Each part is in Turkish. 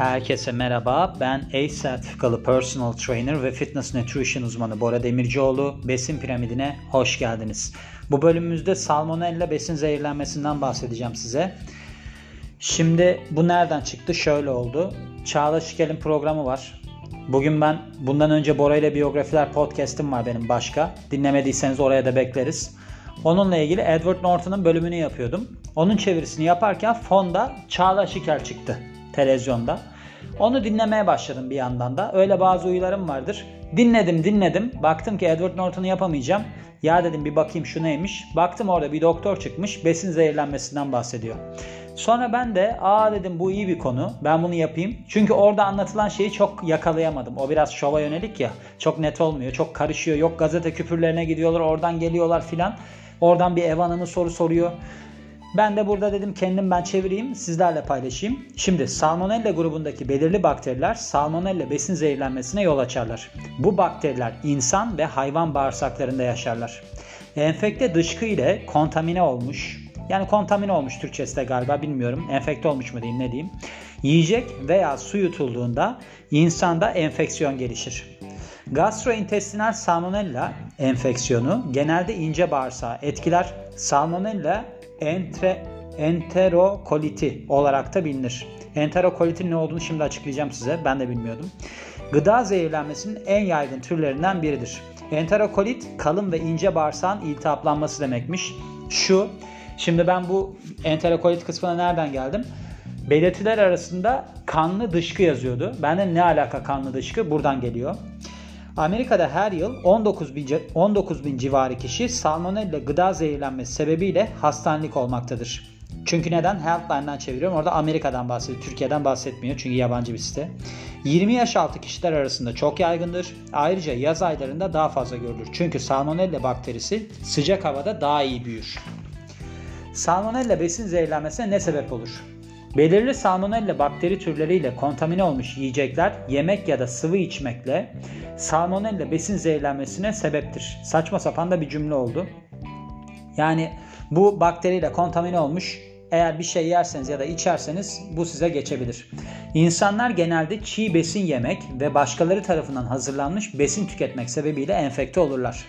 Herkese merhaba. Ben ACE sertifikalı personal trainer ve fitness nutrition uzmanı Bora Demircioğlu. Besin piramidine hoş geldiniz. Bu bölümümüzde salmonella besin zehirlenmesinden bahsedeceğim size. Şimdi bu nereden çıktı? Şöyle oldu. Çağla Şikel'in programı var. Bugün ben bundan önce Bora ile biyografiler podcast'im var benim başka. Dinlemediyseniz oraya da bekleriz. Onunla ilgili Edward Norton'un bölümünü yapıyordum. Onun çevirisini yaparken fonda Çağla Şikel çıktı televizyonda. Onu dinlemeye başladım bir yandan da. Öyle bazı uyularım vardır. Dinledim dinledim. Baktım ki Edward Norton'u yapamayacağım. Ya dedim bir bakayım şu neymiş. Baktım orada bir doktor çıkmış. Besin zehirlenmesinden bahsediyor. Sonra ben de aa dedim bu iyi bir konu. Ben bunu yapayım. Çünkü orada anlatılan şeyi çok yakalayamadım. O biraz şova yönelik ya. Çok net olmuyor. Çok karışıyor. Yok gazete küpürlerine gidiyorlar. Oradan geliyorlar filan. Oradan bir ev hanımı soru soruyor. Ben de burada dedim kendim ben çevireyim sizlerle paylaşayım. Şimdi salmonella grubundaki belirli bakteriler salmonella besin zehirlenmesine yol açarlar. Bu bakteriler insan ve hayvan bağırsaklarında yaşarlar. Enfekte dışkı ile kontamine olmuş yani kontamine olmuş Türkçesi de galiba bilmiyorum. Enfekte olmuş mu diyeyim ne diyeyim. Yiyecek veya su yutulduğunda insanda enfeksiyon gelişir. Gastrointestinal salmonella enfeksiyonu genelde ince bağırsağı etkiler. Salmonella entre, enterokoliti olarak da bilinir. Enterokolitin ne olduğunu şimdi açıklayacağım size. Ben de bilmiyordum. Gıda zehirlenmesinin en yaygın türlerinden biridir. Enterokolit kalın ve ince bağırsağın iltihaplanması demekmiş. Şu, şimdi ben bu enterokolit kısmına nereden geldim? Belirtiler arasında kanlı dışkı yazıyordu. Ben de ne alaka kanlı dışkı? Buradan geliyor. Amerika'da her yıl 19 bin, 19 bin civarı kişi salmonella gıda zehirlenmesi sebebiyle hastanelik olmaktadır. Çünkü neden? Healthline'dan çeviriyorum. Orada Amerika'dan bahsediyor. Türkiye'den bahsetmiyor. Çünkü yabancı bir site. 20 yaş altı kişiler arasında çok yaygındır. Ayrıca yaz aylarında daha fazla görülür. Çünkü salmonella bakterisi sıcak havada daha iyi büyür. Salmonella besin zehirlenmesine ne sebep olur? Belirli salmonella bakteri türleriyle kontamine olmuş yiyecekler yemek ya da sıvı içmekle salmonella besin zehirlenmesine sebeptir. Saçma sapan da bir cümle oldu. Yani bu bakteriyle kontamine olmuş eğer bir şey yerseniz ya da içerseniz bu size geçebilir. İnsanlar genelde çiğ besin yemek ve başkaları tarafından hazırlanmış besin tüketmek sebebiyle enfekte olurlar.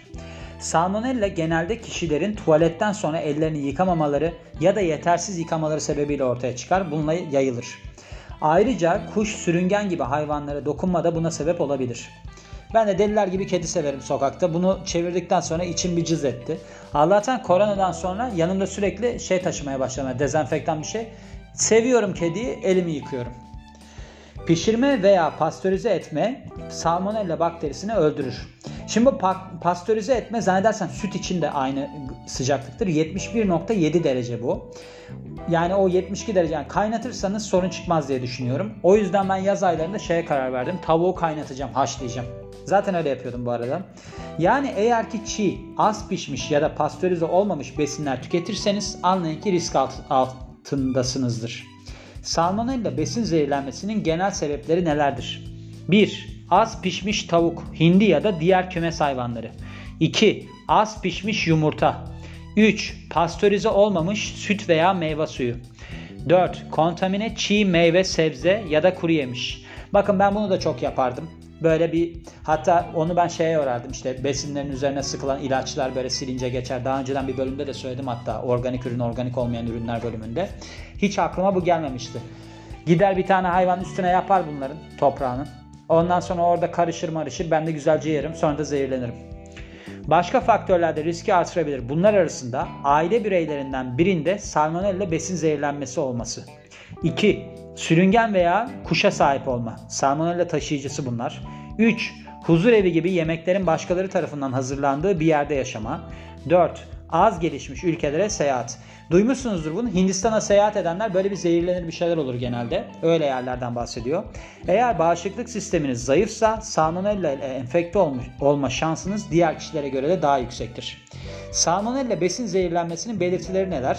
Salmonella genelde kişilerin tuvaletten sonra ellerini yıkamamaları ya da yetersiz yıkamaları sebebiyle ortaya çıkar. Bununla yayılır. Ayrıca kuş, sürüngen gibi hayvanlara dokunma da buna sebep olabilir. Ben de deliler gibi kedi severim sokakta. Bunu çevirdikten sonra içim bir cız etti. Allah'tan koronadan sonra yanımda sürekli şey taşımaya başladım. Dezenfektan bir şey. Seviyorum kediyi, elimi yıkıyorum. Pişirme veya pastörize etme salmonella bakterisini öldürür. Şimdi bu pastörize etme zannedersen süt için de aynı sıcaklıktır. 71.7 derece bu. Yani o 72 derece yani kaynatırsanız sorun çıkmaz diye düşünüyorum. O yüzden ben yaz aylarında şeye karar verdim. Tavuğu kaynatacağım, haşlayacağım. Zaten öyle yapıyordum bu arada. Yani eğer ki çiğ, az pişmiş ya da pastörize olmamış besinler tüketirseniz anlayın ki risk altındasınızdır. Salmonella besin zehirlenmesinin genel sebepleri nelerdir? 1. Az pişmiş tavuk, hindi ya da diğer kümes hayvanları. 2. Az pişmiş yumurta. 3. Pastörize olmamış süt veya meyve suyu. 4. Kontamine çiğ meyve, sebze ya da kuru yemiş. Bakın ben bunu da çok yapardım. Böyle bir hatta onu ben şeye yorardım işte besinlerin üzerine sıkılan ilaçlar böyle silince geçer. Daha önceden bir bölümde de söyledim hatta organik ürün organik olmayan ürünler bölümünde. Hiç aklıma bu gelmemişti. Gider bir tane hayvan üstüne yapar bunların toprağının. Ondan sonra orada karışır marışır ben de güzelce yerim sonra da zehirlenirim. Başka faktörler de riski artırabilir. Bunlar arasında aile bireylerinden birinde salmonella besin zehirlenmesi olması. 2. Sürüngen veya kuşa sahip olma. Salmonella taşıyıcısı bunlar. 3. Huzur evi gibi yemeklerin başkaları tarafından hazırlandığı bir yerde yaşama. 4. Az gelişmiş ülkelere seyahat. Duymuşsunuzdur bunu. Hindistan'a seyahat edenler böyle bir zehirlenir bir şeyler olur genelde. Öyle yerlerden bahsediyor. Eğer bağışıklık sisteminiz zayıfsa salmonella ile enfekte olmuş, olma şansınız diğer kişilere göre de daha yüksektir. Salmonella besin zehirlenmesinin belirtileri neler?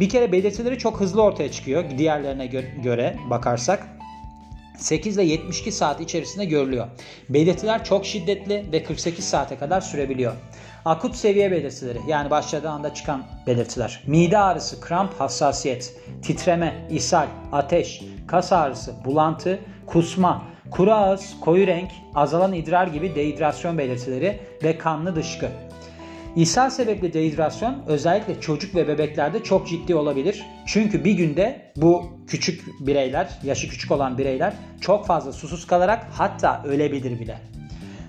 Bir kere belirtileri çok hızlı ortaya çıkıyor diğerlerine gö- göre bakarsak. 8 ile 72 saat içerisinde görülüyor. Belirtiler çok şiddetli ve 48 saate kadar sürebiliyor. Akut seviye belirtileri yani başladığı anda çıkan belirtiler. Mide ağrısı, kramp, hassasiyet, titreme, ishal, ateş, kas ağrısı, bulantı, kusma, kuru ağız, koyu renk, azalan idrar gibi dehidrasyon belirtileri ve kanlı dışkı. İshal sebepli dehidrasyon özellikle çocuk ve bebeklerde çok ciddi olabilir. Çünkü bir günde bu küçük bireyler, yaşı küçük olan bireyler çok fazla susuz kalarak hatta ölebilir bile.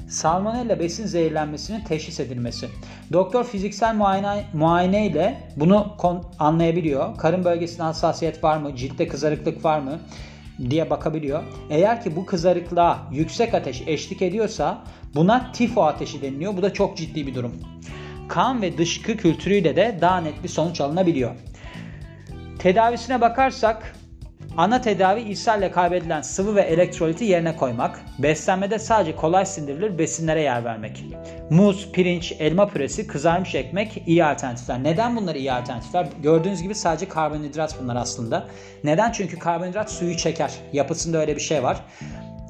Salmonella besin zehirlenmesinin teşhis edilmesi. Doktor fiziksel muayene, muayene ile bunu anlayabiliyor. Karın bölgesinde hassasiyet var mı? Ciltte kızarıklık var mı? diye bakabiliyor. Eğer ki bu kızarıklığa yüksek ateş eşlik ediyorsa buna tifo ateşi deniliyor. Bu da çok ciddi bir durum. Kan ve dışkı kültürüyle de daha net bir sonuç alınabiliyor. Tedavisine bakarsak Ana tedavi ishalle kaybedilen sıvı ve elektroliti yerine koymak. Beslenmede sadece kolay sindirilir besinlere yer vermek. Muz, pirinç, elma püresi, kızarmış ekmek iyi alternatifler. Neden bunlar iyi alternatifler? Gördüğünüz gibi sadece karbonhidrat bunlar aslında. Neden? Çünkü karbonhidrat suyu çeker. Yapısında öyle bir şey var.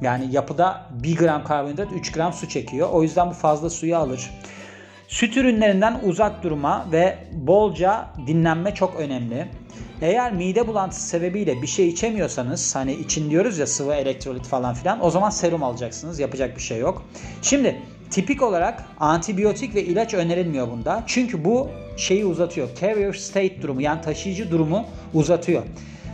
Yani yapıda 1 gram karbonhidrat 3 gram su çekiyor. O yüzden bu fazla suyu alır. Süt ürünlerinden uzak durma ve bolca dinlenme çok önemli. Eğer mide bulantısı sebebiyle bir şey içemiyorsanız hani için diyoruz ya sıvı elektrolit falan filan o zaman serum alacaksınız. Yapacak bir şey yok. Şimdi tipik olarak antibiyotik ve ilaç önerilmiyor bunda. Çünkü bu şeyi uzatıyor. Carrier state durumu yani taşıyıcı durumu uzatıyor.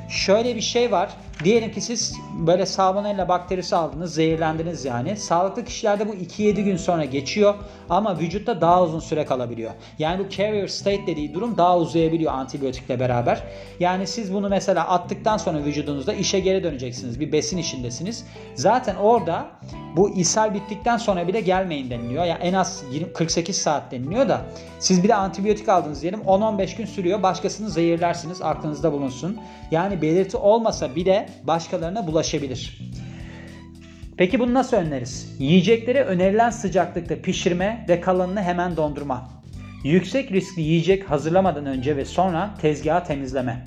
Şöyle bir şey var. Diyelim ki siz böyle salmonella bakterisi aldınız, zehirlendiniz yani. Sağlıklı kişilerde bu 2-7 gün sonra geçiyor ama vücutta daha uzun süre kalabiliyor. Yani bu carrier state dediği durum daha uzayabiliyor antibiyotikle beraber. Yani siz bunu mesela attıktan sonra vücudunuzda işe geri döneceksiniz. Bir besin işindesiniz. Zaten orada bu ishal bittikten sonra bile gelmeyin deniliyor. Yani en az 20, 48 saat deniliyor da siz bir de antibiyotik aldınız diyelim 10-15 gün sürüyor. Başkasını zehirlersiniz aklınızda bulunsun. Yani belirti olmasa bile başkalarına bulaşabilir. Peki bunu nasıl önleriz? Yiyecekleri önerilen sıcaklıkta pişirme ve kalanını hemen dondurma. Yüksek riskli yiyecek hazırlamadan önce ve sonra tezgahı temizleme.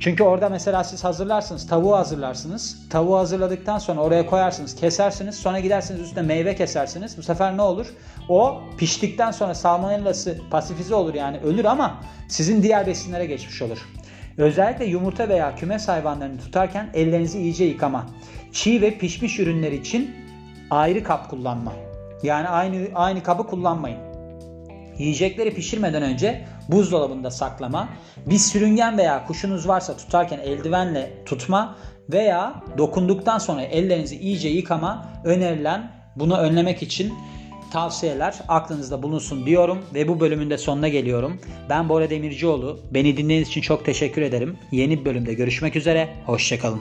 Çünkü orada mesela siz hazırlarsınız, tavuğu hazırlarsınız. Tavuğu hazırladıktan sonra oraya koyarsınız, kesersiniz. Sonra gidersiniz üstüne meyve kesersiniz. Bu sefer ne olur? O piştikten sonra salmonellası pasifize olur yani ölür ama sizin diğer besinlere geçmiş olur. Özellikle yumurta veya kümes hayvanlarını tutarken ellerinizi iyice yıkama. Çiğ ve pişmiş ürünler için ayrı kap kullanma. Yani aynı aynı kabı kullanmayın. Yiyecekleri pişirmeden önce buzdolabında saklama. Bir sürüngen veya kuşunuz varsa tutarken eldivenle tutma veya dokunduktan sonra ellerinizi iyice yıkama önerilen bunu önlemek için tavsiyeler aklınızda bulunsun diyorum ve bu bölümün de sonuna geliyorum. Ben Bora Demircioğlu. Beni dinlediğiniz için çok teşekkür ederim. Yeni bir bölümde görüşmek üzere. Hoşçakalın.